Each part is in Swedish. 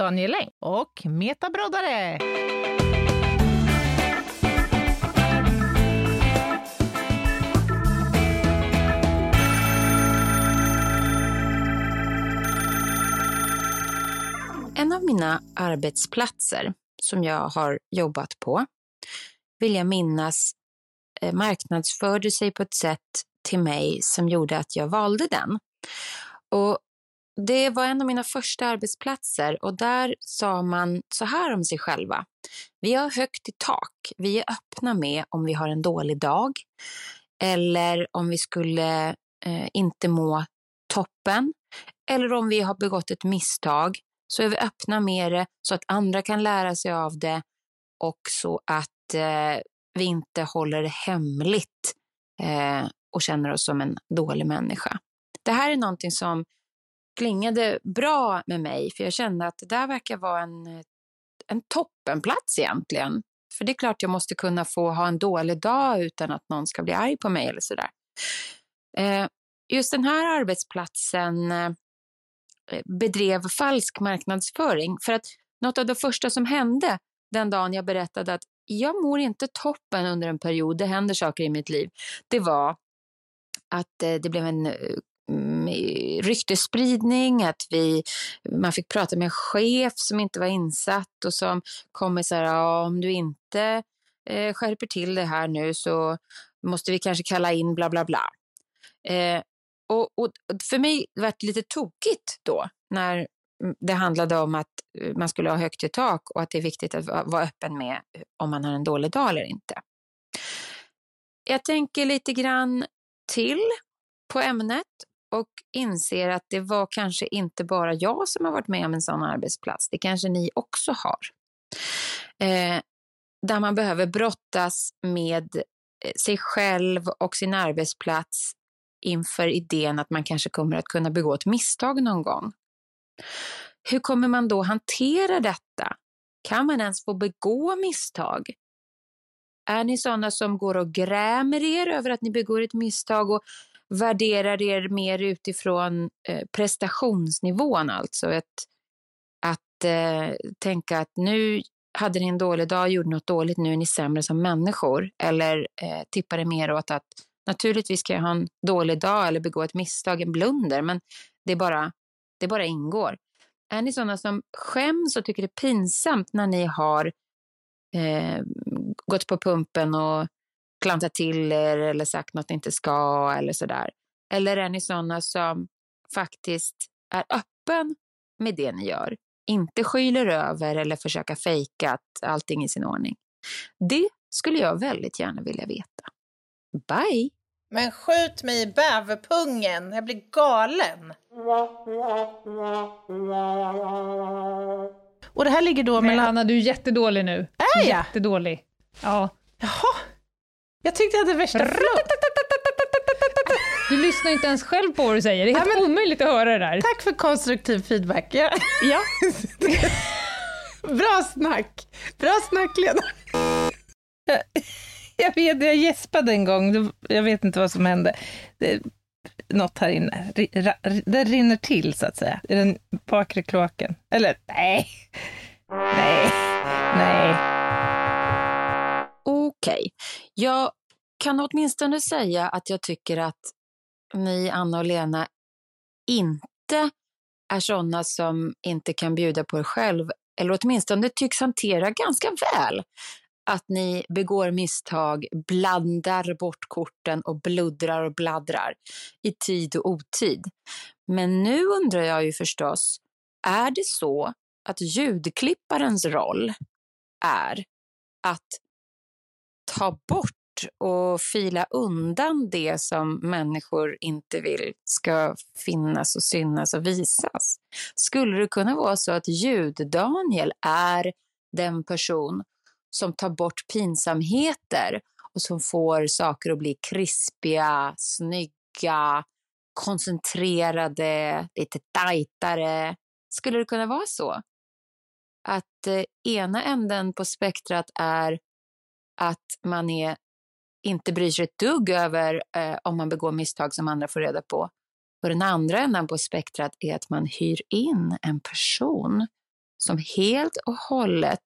Daniel Eng och Meta Broddare. En av mina arbetsplatser som jag har jobbat på vill jag minnas eh, marknadsförde sig på ett sätt till mig som gjorde att jag valde den. Och det var en av mina första arbetsplatser och där sa man så här om sig själva. Vi har högt i tak. Vi är öppna med om vi har en dålig dag eller om vi skulle eh, inte må toppen eller om vi har begått ett misstag så är vi öppna med det så att andra kan lära sig av det och så att eh, vi inte håller det hemligt eh, och känner oss som en dålig människa. Det här är någonting som klingade bra med mig, för jag kände att det där verkar vara en, en toppenplats egentligen. För det är klart jag måste kunna få ha en dålig dag utan att någon ska bli arg på mig eller sådär. Eh, just den här arbetsplatsen eh, bedrev falsk marknadsföring. För att något av det första som hände den dagen jag berättade att jag mår inte toppen under en period, det händer saker i mitt liv, det var att eh, det blev en eh, ryktesspridning, att vi, man fick prata med en chef som inte var insatt och som kom med så här, ja, om du inte eh, skärper till det här nu så måste vi kanske kalla in bla bla bla. Eh, och, och, för mig var det lite tokigt då när det handlade om att eh, man skulle ha högt i tak och att det är viktigt att vara öppen med om man har en dålig dag eller inte. Jag tänker lite grann till på ämnet och inser att det var kanske inte bara jag som har varit med om en sån arbetsplats. Det kanske ni också har. Eh, där man behöver brottas med eh, sig själv och sin arbetsplats inför idén att man kanske kommer att kunna begå ett misstag någon gång. Hur kommer man då hantera detta? Kan man ens få begå misstag? Är ni sådana som går och grämer er över att ni begår ett misstag och värderar er mer utifrån eh, prestationsnivån, alltså att, att eh, tänka att nu hade ni en dålig dag, gjorde något dåligt, nu är ni sämre som människor. Eller eh, tippar det mer åt att naturligtvis kan jag ha en dålig dag eller begå ett misstag, en blunder, men det, bara, det bara ingår. Är ni sådana som skäms och tycker det är pinsamt när ni har eh, gått på pumpen och klantat till er eller sagt något ni inte ska eller sådär? Eller är ni sådana som faktiskt är öppen med det ni gör? Inte skyler över eller försöka fejka att allting är i sin ordning. Det skulle jag väldigt gärna vilja veta. Bye! Men skjut mig i bäverpungen, jag blir galen. Och det här ligger då Men mellan... Anna, du är jättedålig nu. Är jag? Jättedålig. Ja. Jaha. Jag tyckte jag hade värsta. Du lyssnar inte ens själv på vad du säger. Det är helt Ja, omöjligt att höra det där. Tack för konstruktiv feedback. Ja. Ja. Bra snack. Bra snack, Lena. Jag vet, jag gäspade en gång. Jag vet inte vad som hände. Det, något här inne. Det rinner till, så att säga. I den bakre kloaken. Eller, nej. Nej. Nej. Okej. Jag kan åtminstone säga att jag tycker att ni, Anna och Lena, inte är sådana som inte kan bjuda på er själv, eller åtminstone tycks hantera ganska väl att ni begår misstag, blandar bort korten och bluddrar och bladdrar i tid och otid. Men nu undrar jag ju förstås, är det så att ljudklipparens roll är att ta bort och fila undan det som människor inte vill ska finnas och synas och visas. Skulle det kunna vara så att ljud-Daniel är den person som tar bort pinsamheter och som får saker att bli krispiga, snygga, koncentrerade, lite tajtare. Skulle det kunna vara så? Att eh, ena änden på spektrat är att man är, inte bryr sig ett dugg över eh, om man begår misstag som andra får reda på. Och den andra änden på spektrat är att man hyr in en person som helt och hållet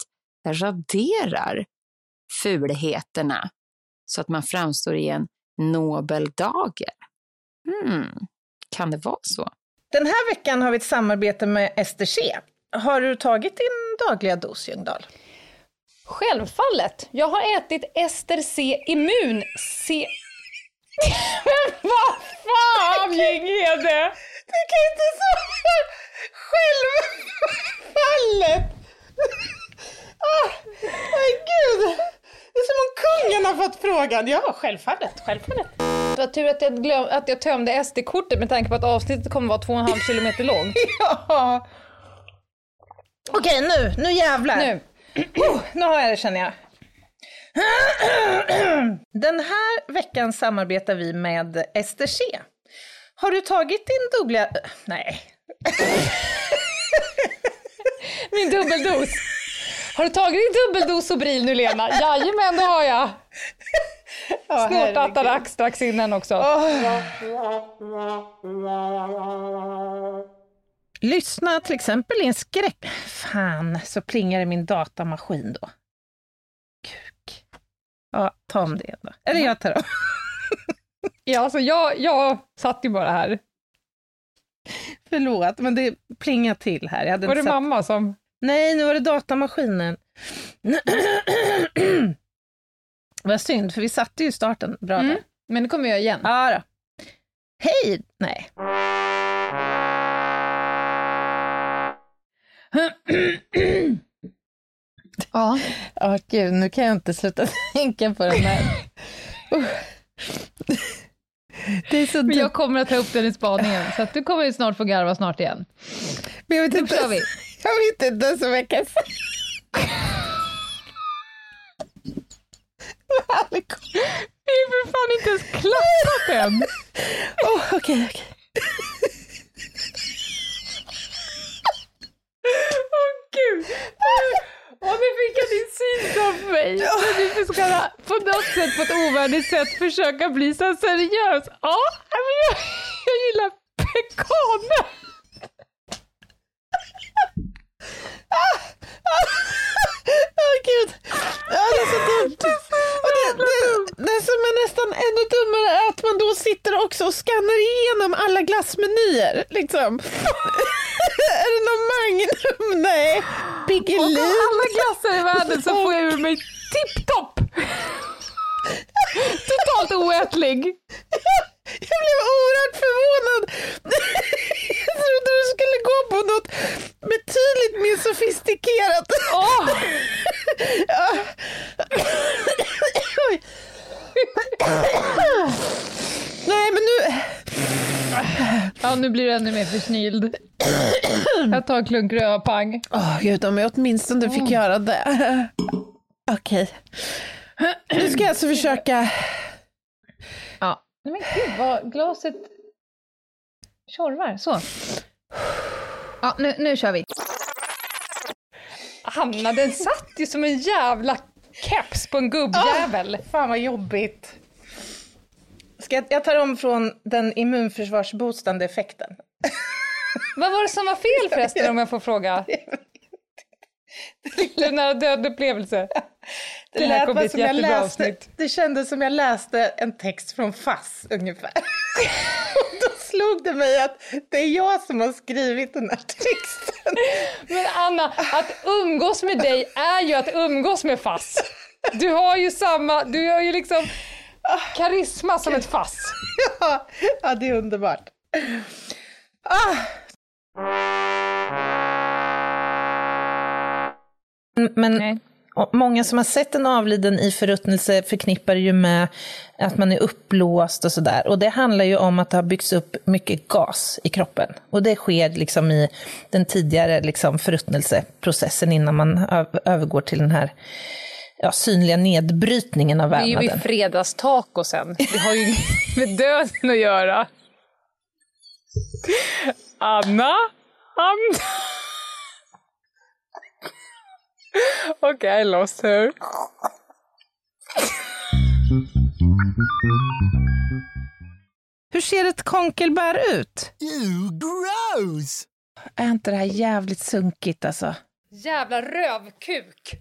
raderar fulheterna så att man framstår i en nobel dager. Hmm, kan det vara så? Den här veckan har vi ett samarbete med Ester C. Har du tagit din dagliga dos, Ljungdahl? Självfallet. Jag har ätit Ester C Immun C... Men vad fan, Ginghede! Du kan inte svara självfallet! Åh, oh, gud! Det är som om kungen har fått frågan. Ja, självfallet, självfallet. Det var tur att jag, glöm, att jag tömde SD-kortet med tanke på att avsnittet kommer vara två och en halv kilometer långt. ja. Okej, nu, nu jävlar. Nu. Oh, nu har jag det känner jag. Den här veckan samarbetar vi med Ester C. Har du tagit din dubbla... Nej. Min dubbeldos. Har du tagit din dubbeldos Sobril nu Lena? Jajamän, det har jag. Ja, Snart. Atarax strax innan också. Lyssna till exempel i en skräck... Fan, så plingar det min datamaskin då. Kuk. Ja, ta om det då. Eller jag tar om. Ja, alltså jag, jag satt ju bara här. Förlåt, men det plingar till här. Var det satt- mamma som... Nej, nu var det datamaskinen. Vad synd, för vi satte ju starten bra Mm. där. Men det kommer jag igen. Ja då. Hej! Nej. Ja. Ja, gud, nu kan jag inte sluta tänka på den här. Uh. Det är så Men jag kommer att ta upp den i spaningen, så att du kommer ju snart få garva snart igen. Men jag vet inte, kör vi. jag vet inte ens vad jag kan säga. Vi är för fan inte ens klappat än. Okej, okej. Åh gud! Åh, nu fick jag din syn framför mig. Men vi ska på något sätt, på ett ovärdigt sätt, försöka bli så seriös. Ja, men jag, jag gillar pekaner. Åh gud. Ja, det är så dumt. Och det, det, det som är nästan ännu dummare är att man då sitter också och skannar igenom alla glassmenyer. Liksom. Är det någon Magnum? Nej. Och av Piggelin? alla glassar i världen så får jag ur mig tipptopp. Totalt oätlig. Jag blev oerhört förvånad. Jag trodde du skulle gå på något betydligt mer sofistikerat. Ja. Oj. Nej, men nu... Ja, nu blir du ännu mer försnyld. Jag tar en klunk rödpang. Åh gud, om jag åtminstone fick göra det. Okej. Nu ska jag alltså försöka... Ja. Nej, men gud vad glaset tjorvar. Så. Ja, nu, nu kör vi. Hanna, den satt ju som en jävla keps på en gubbjävel. Fan vad jobbigt. Ska jag, jag tar om från den immunförsvarsboostande effekten. Vad var det som var fel förresten om jag får fråga? Den här död upplevelse. Det, Det här kommer bli ett jättebra läste, avsnitt. det kändes som jag läste en text från Fass ungefär. Och då slog det mig att det är jag som har skrivit den här texten. Men Anna, att umgås med dig är ju att umgås med Fass. Du har ju samma, du har ju liksom karisma som ett Fass. Ja, ja det är underbart. Ah. Men Nej. många som har sett en avliden i förruttnelse förknippar ju med att man är uppblåst och sådär. Och det handlar ju om att det har byggts upp mycket gas i kroppen. Och det sker liksom i den tidigare liksom förruttnelseprocessen innan man övergår till den här ja, synliga nedbrytningen av vävnaden. Det är ju vid fredagstacosen. Det har ju med döden att göra. Anna? Anna? okay, I lost her. Hur ser ett konkelbär ut? You gross! Är inte det här jävligt sunkigt alltså? Jävla rövkuk!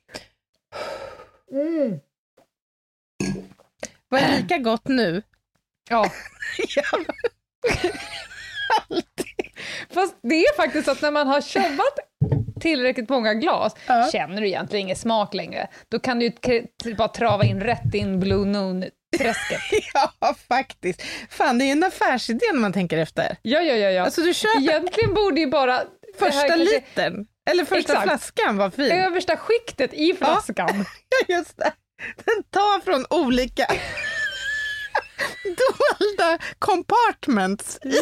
Mm. Var det lika gott nu? Ja. Fast det är faktiskt så att när man har tjabbat tillräckligt många glas ja. känner du egentligen ingen smak längre. Då kan du ju bara trava in rätt in Blue Noon-träsket. ja, faktiskt. Fan, det är ju en affärsidé när man tänker efter. Ja, ja, ja. ja. Alltså, du köper... Egentligen borde ju bara... Första kanske... litern, eller första Exakt. flaskan var fin. Översta skiktet i flaskan. Ja, just det. Den tar från olika dolda compartments. Ja.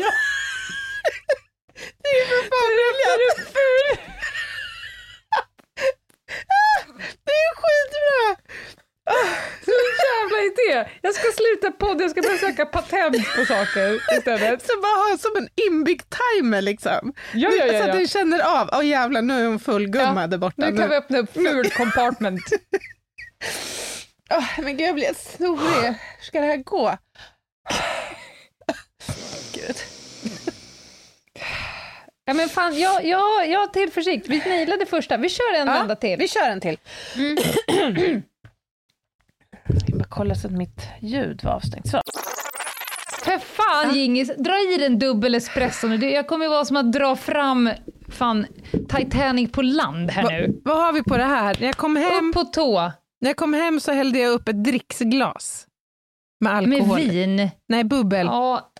Det är för fan briljant. Det är skitbra! Jag ska sluta podda, jag ska börja söka patent på saker istället. Så bara ha som en inbyggd timer liksom. Ja, ja, ja, så att den känner av, åh oh, jävlar nu är hon full gumma ja, där borta. Nu, nu kan vi öppna upp ful compartment. oh, men gud jag blir snorig. Hur ska det här gå? Gud. Ja men fan, jag, jag, jag har tillförsikt. Vi nailade första. Vi kör en ja, vända till. Vi kör en till. Mm. kolla så att mitt ljud var avstängt. Så. För fan ja. Gingis, dra i den dubbel espresso nu. Jag kommer vara som att dra fram fan Titanic på land här Va, nu. Vad har vi på det här? När jag kom hem, upp på tå. När jag kom hem så hällde jag upp ett dricksglas. Med alkohol. Med vin? Nej, bubbel. Ja.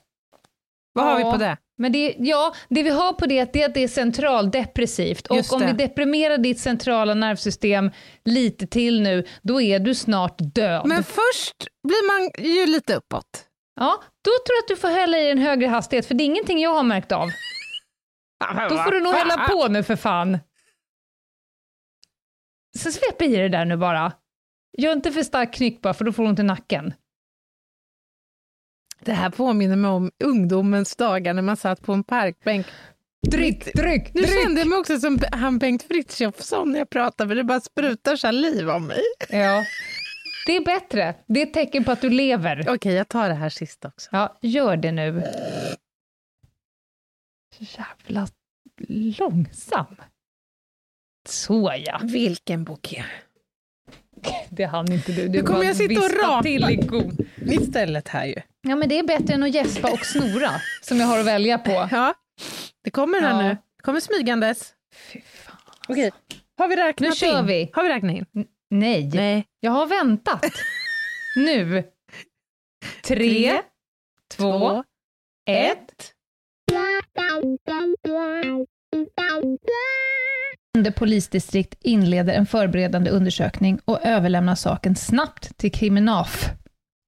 Vad ja. har vi på det? Men det, ja, det vi har på det, är att det är centraldepressivt. Och om vi deprimerar ditt centrala nervsystem lite till nu, då är du snart död. Men först blir man ju lite uppåt. Ja, då tror jag att du får hälla i en högre hastighet, för det är ingenting jag har märkt av. Då får du nog hälla på nu för fan. Så svep i det där nu bara. Gör inte för stark knyck bara, för då får du ont i nacken. Det här påminner mig om ungdomens dagar när man satt på en parkbänk. Dryck, dryck, Nu kände jag mig också som han Bengt Frithiofsson när jag pratar, för det bara sprutar saliv om mig. Ja. Det är bättre. Det är ett tecken på att du lever. Okej, okay, jag tar det här sist också. Ja, gör det nu. Jävla långsam. Så ja. Vilken bouquet. Det hann inte du. Du nu kommer jag sitta och rapa till i istället här ju. Ja, men det är bättre än att gäspa och snora, som jag har att välja på. Ja, det kommer här ja. nu. Det kommer smygandes. Fy fan. Okej, har vi räknat Nu kör in? vi. Har vi räknat in? N nej. nej, jag har väntat. nu. Tre, Tre två, två, ett. polisdistrikt inleder en förberedande undersökning och överlämnar saken snabbt till kriminaf.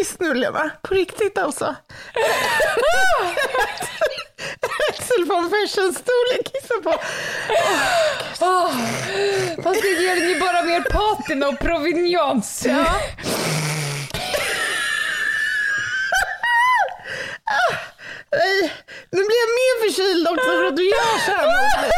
kiss nu Lena. På riktigt alltså. Axel von Fersen-stolen kissar på. Åh. Fast det ger ju bara mer patina och provenians. Ja. Nej, nu blir jag mer förkyld också för att du gör så här mot mig.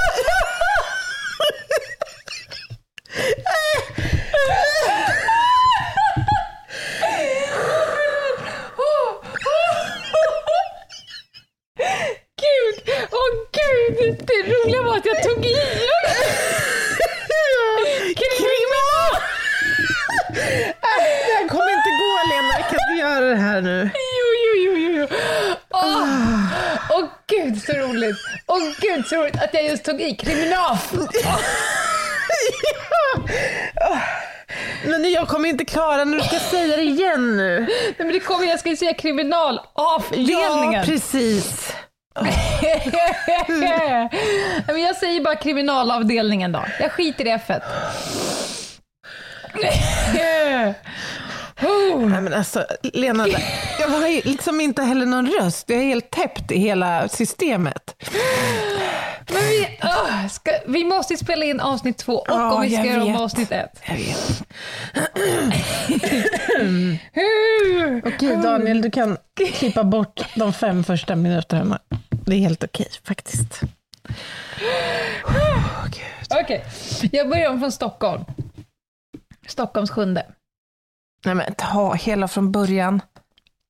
Gud, åh gud! Det roliga var att jag tog i. Kriminal! Det här kommer inte gå Lena, jag kan inte göra det här nu. Jo, jo, jo, jo, jo. Åh, åh gud så roligt. Åh gud så roligt i kriminal. Men jag kommer inte klara när du ska säga det igen nu. Nej, men det kommer, jag ska ju säga kriminalavdelningen. Ja, precis. Men jag säger bara kriminalavdelningen då. Jag skiter i F. Nej men alltså Lena, jag har ju liksom inte heller någon röst. Jag är helt täppt i hela systemet. Men vi, åh, ska, vi måste spela in avsnitt två och Ja, om vi ska göra om avsnitt ett. Jag vet. Okej Daniel, du kan klippa bort de fem första minuterna. Det är helt okej faktiskt. Okej, jag börjar om från Stockholm. Stockholms sjunde. Nej men ta hela från början.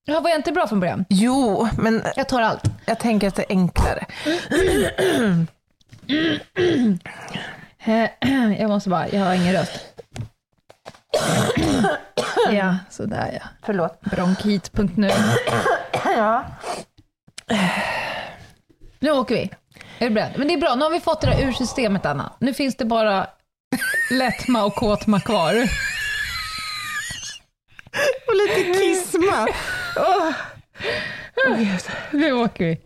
Ja, var jag inte bra från början? Jo, men Jag tar allt. jag tänker att det är enklare. Jag måste bara, jag har ingen röst. Ja, sådär ja. Förlåt. Bronkit.nu. Ja. Nu åker vi. Är du beredd? Men det är bra, nu har vi fått det där ur systemet Anna. Nu finns det bara lättma och kåtma kvar. Och lite kisma. Åh. Nu åker vi.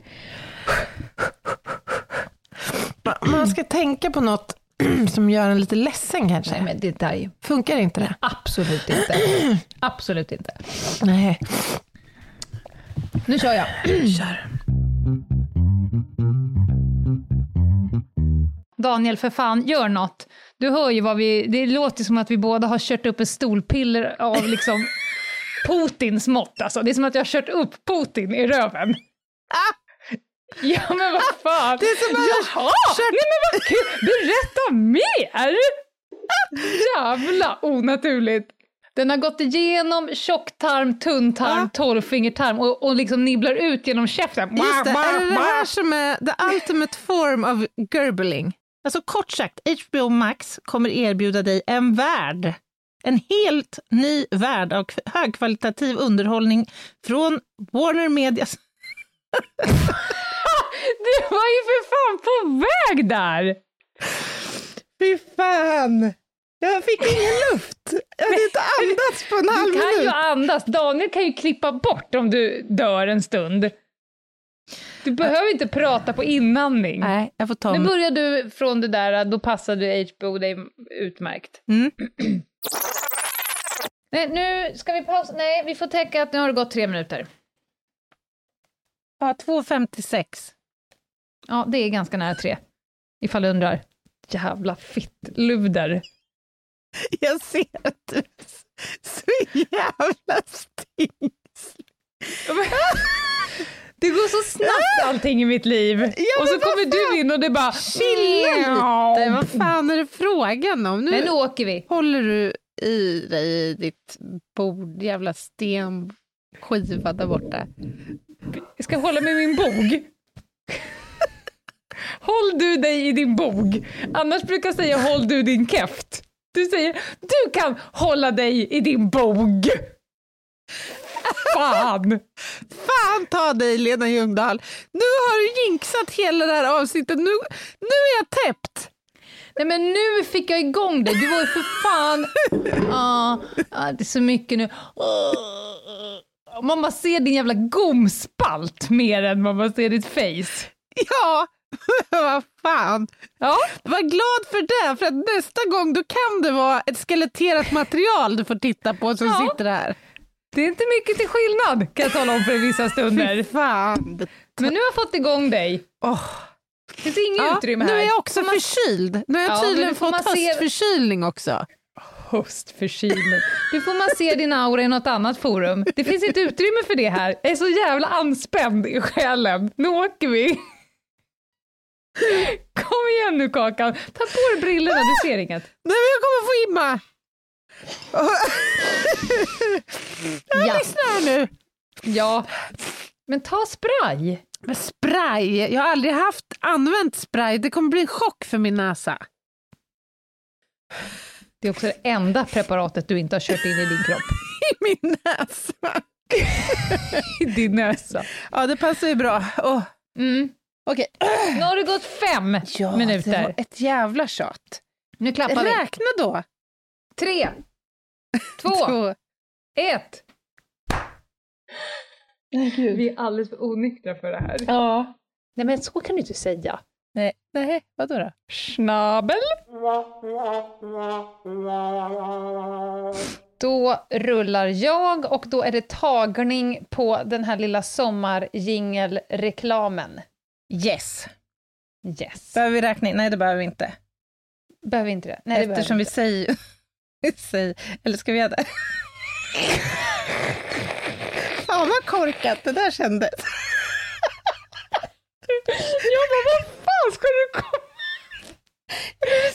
Ma- Man ska tänka på något som gör en lite ledsen kanske. Nej men det där ju Funkar inte det? absolut inte. Absolut inte. Nej. Nu kör jag. Kör. Daniel, för fan, gör något. Du hör ju vad vi... Det låter som att vi båda har kört upp en stolpiller av liksom Putins mått. Alltså. Det är som att jag har kört upp Putin i röven. Ja, men vad fan. Det är som att jag Jaha! Nej, men vad kul! Berätta mer! Jävla onaturligt. Den har gått igenom tjocktarm, tunntarm, Ja. torrfingertarm och, och liksom nibblar ut genom käften. Just det, är det det här som är the ultimate form of gurgling? Alltså kort sagt, HBO Max kommer erbjuda dig en värld. En helt ny värld av kv- högkvalitativ underhållning från Warner Medias... Du var ju för fan på väg där! Fy fan! Jag fick ingen luft. Jag hade inte andats på en halv Du kan ju minut. andas. Daniel kan ju klippa bort om du dör en stund. Du behöver inte prata på inandning. Nej, jag får ta Nu börjar du från det där, då passade HBO dig utmärkt. Mm. Nej, nu ska vi pausa. Nej, vi får tänka att nu har det gått tre minuter. Ja, 2.56. Ja, det är ganska nära tre. Ifall du undrar. Jävla fittluder. Jag ser att du är så jävla stingslig. Det går så allting i mitt liv. Ja, och så kommer du in och det bara... Chilla lite. Vad fan är det frågan om? Nu Men nu åker vi. håller du i dig i ditt bord, jävla stenskiva där borta. Jag ska hålla mig i min bog. Håll du dig i din bog. Annars brukar jag säga håll du din käft. Du säger du kan hålla dig i din bog. Fan! Fan ta dig Lena Ljungdahl! Nu har du jinxat hela det här avsnittet. Nu, nu är jag täppt. Nej men nu fick jag igång dig. Du var ju för fan... Ja, ah, det är så mycket nu. Ah, man bara ser din jävla gomspalt mer än man bara ser ditt face. Ja, vad fan. Ja. Var glad för det, för att nästa gång då kan det vara ett skeletterat material du får titta på som Ja. sitter här. Det är inte mycket till skillnad kan jag tala om för vissa stunder. Fan. Men nu har jag fått igång dig. Oh. Det finns inget Ja, utrymme nu här. är jag också man- förkyld. Nu har jag Ja, tydligen nu fått man se- höstförkylning också. Höstförkylning. Nu får man se din aura i något annat forum. Det finns inte utrymme för det här. Jag är så jävla anspänd i själen. Nu åker vi. Kom igen nu Kakan. Ta på dig brillorna, du ser inget. Nej, men jag kommer få imma. Ja. Lyssna här nu. Ja, men ta spray. Men spray, jag har aldrig haft använt spray. Det kommer bli en chock för min näsa. Det är också det enda preparatet du inte har kört in i din kropp. I min näsa. I din näsa. Ja, det passar ju bra. Oh. Mm. Okej. Nu har det gått fem Ja, det minuter. var ett jävla tjat. Nu klappar vi. Räkna då. Tre, två, Två. ett. Vi är alldeles för onyktra för det här. Ja. Nej men så kan du inte säga. Nej, nej vadå då? Schnabel. Då rullar jag och då är det tagning på den här lilla sommarjingelreklamen. Yes. Yes. Behöver vi räkna in? Nej, det behöver vi inte. Behöver vi inte det? Nej, det Eftersom vi vi säger... säger... Eller ska vi göra det? Fan vad korkat det där kändes. Jag bara, vad fan ska du komma?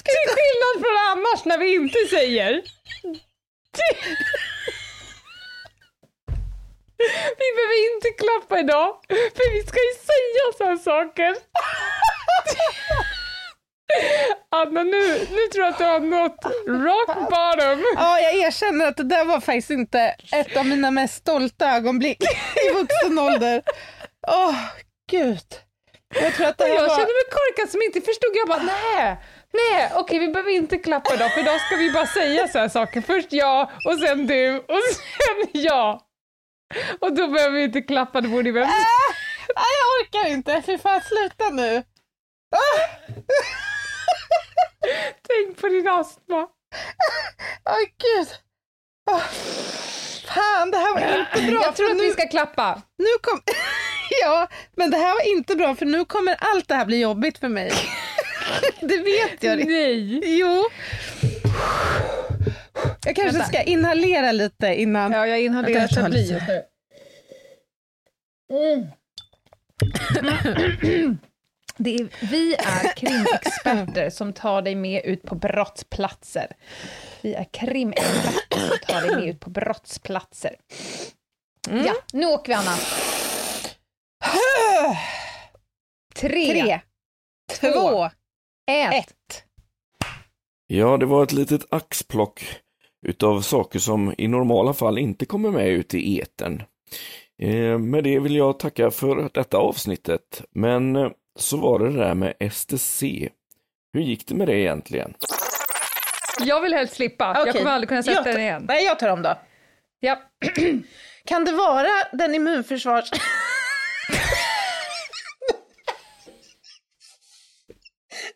Till skillnad från annars när vi inte säger. Vi behöver inte klappa idag, för vi ska ju säga så här saker. Anna, nu, nu tror jag att du har nått rock bottom. Ja, jag erkänner att det där var faktiskt inte ett av mina mest stolta ögonblick i vuxen ålder. Åh, gud. Jag tror att det jag var... kände mig korkad som inte förstod. Jag bara, nej, nej, okej, vi behöver inte klappa idag, för idag ska vi bara säga så här saker. Först jag, och sen du, och sen jag. Och då behöver vi inte klappa, det borde vi Nej, jag orkar inte. Fy fan, sluta nu. Ah! Tänk på din astma. Åh, gud. Åh, fan, det här var inte bra. Jag tror att nu, vi ska klappa. nu kom... ja, men det här var inte bra för nu kommer allt det här bli jobbigt för mig. det vet jag. Nej. Jo. Jag kanske Vänta. ska inhalera lite innan. Ja, jag inhalerar Chablis just nu. Det är, vi är krimexperter som tar dig med ut på brottsplatser. Vi är krimexperter som tar dig med ut på brottsplatser. Ja, nu åker vi Anna. Tre, Tre, två, ett. ett. Ja, det var ett litet axplock utav saker som i normala fall inte kommer med ut i etern. Eh, med det vill jag tacka för detta avsnittet, men eh, så var det det där med STC. Hur gick det med det egentligen? Jag vill helst slippa. Jag Okej. kommer aldrig kunna sätta Jag tar- den igen. Nej, jag tar om då. Ja. Kan det vara den immunförsvars...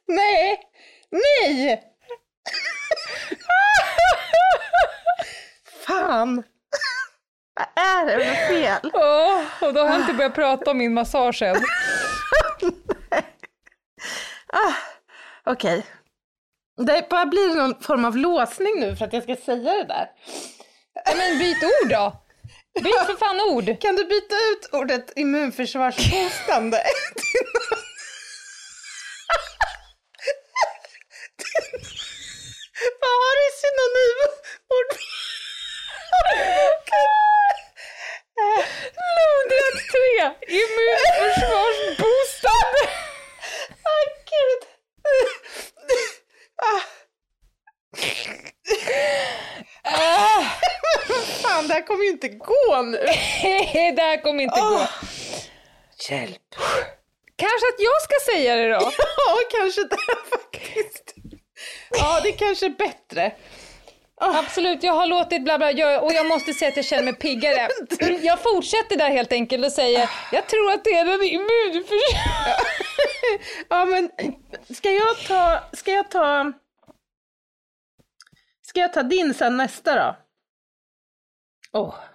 Nej! Nej! Fan! Vad är det för fel? Åh, och då har jag inte börjat prata om min massage än. Ah, Okej. Det bara blir någon form av låsning nu för att jag ska säga det där. Men byt ord då. Byt för fan ord. Kan du byta ut ordet immunförsvarsboostande till något- Vad har du synonymord? Lodrätt 3. Immunförsvarsboostande. Åh gud. Ah. Fan, det här kommer ju inte gå nu. det här kommer inte gå. Åh. Hjälp. Kanske att jag ska säga det då? Ja, kanske det faktiskt. Ja, det kanske är bättre. Absolut, jag har låtit bla bla jag, och jag måste säga att jag känner mig piggare. Jag fortsätter där helt enkelt och säger, jag tror att det är den immunförsvaret. Ja, men ska jag ta, ska jag ta, ska jag ta din sen nästa då? Åh, gud.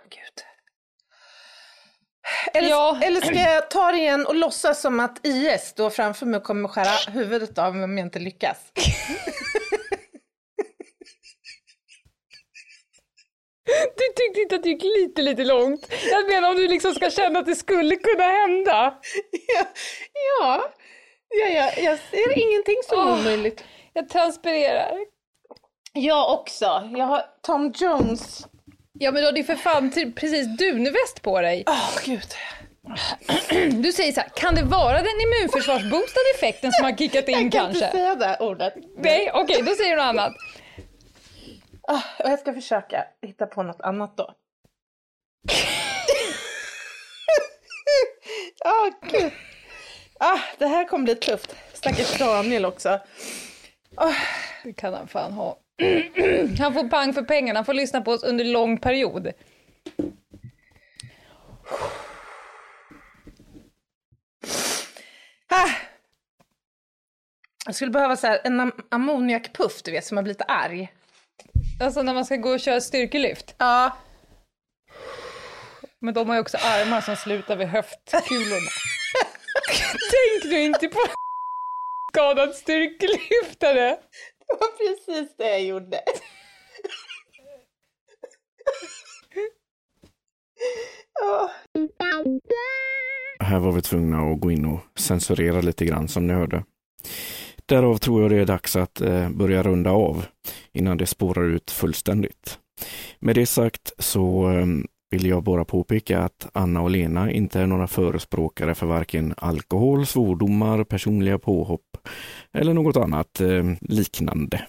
Eller, Ja. eller ska jag ta det igen och låtsas som att IS står framför mig och kommer skära huvudet av mig om jag inte lyckas? Du tyckte inte att det gick lite, lite långt. Jag menar om du liksom ska känna att det skulle kunna hända. Ja, ja, ja, ja jag ser ingenting som Åh. omöjligt. Jag transpirerar. Jag också. Jag har Tom Jones. Ja men du hade ju för fan ty- precis dunväst på dig. Åh, gud. Du säger så här, kan det vara den immunförsvarsboostade effekten som har kickat in Jag kan kanske? inte säga det ordet. Nej, okej, då säger du något annat. Ah, och jag ska försöka hitta på något annat då. Ja, gud. Ah, det här kommer bli tufft. Stackars Daniel också. Det kan han fan ha. Han får pang för pengarna, han får lyssna på oss under lång period. Ah. Jag skulle behöva så en am- ammoniakpuff, du vet, som har blivit arg. Alltså när man ska gå och köra styrkelyft. Ja. Men de har ju också armar som slutar vid höftkulorna. Tänk nu inte på skadad styrkelyftare. Det var precis det jag gjorde. Här var vi tvungna att gå in och censurera lite grann som ni hörde. Därav tror jag det är dags att eh, börja runda av innan det spårar ut fullständigt. Med det sagt så ehm, vill jag bara påpeka att Anna och Lena inte är några förespråkare för varken alkohol, svordomar, personliga påhopp eller något annat eh, liknande.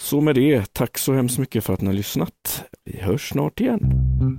Så med det, tack så hemskt mycket för att ni har lyssnat. Vi hörs snart igen. Mm.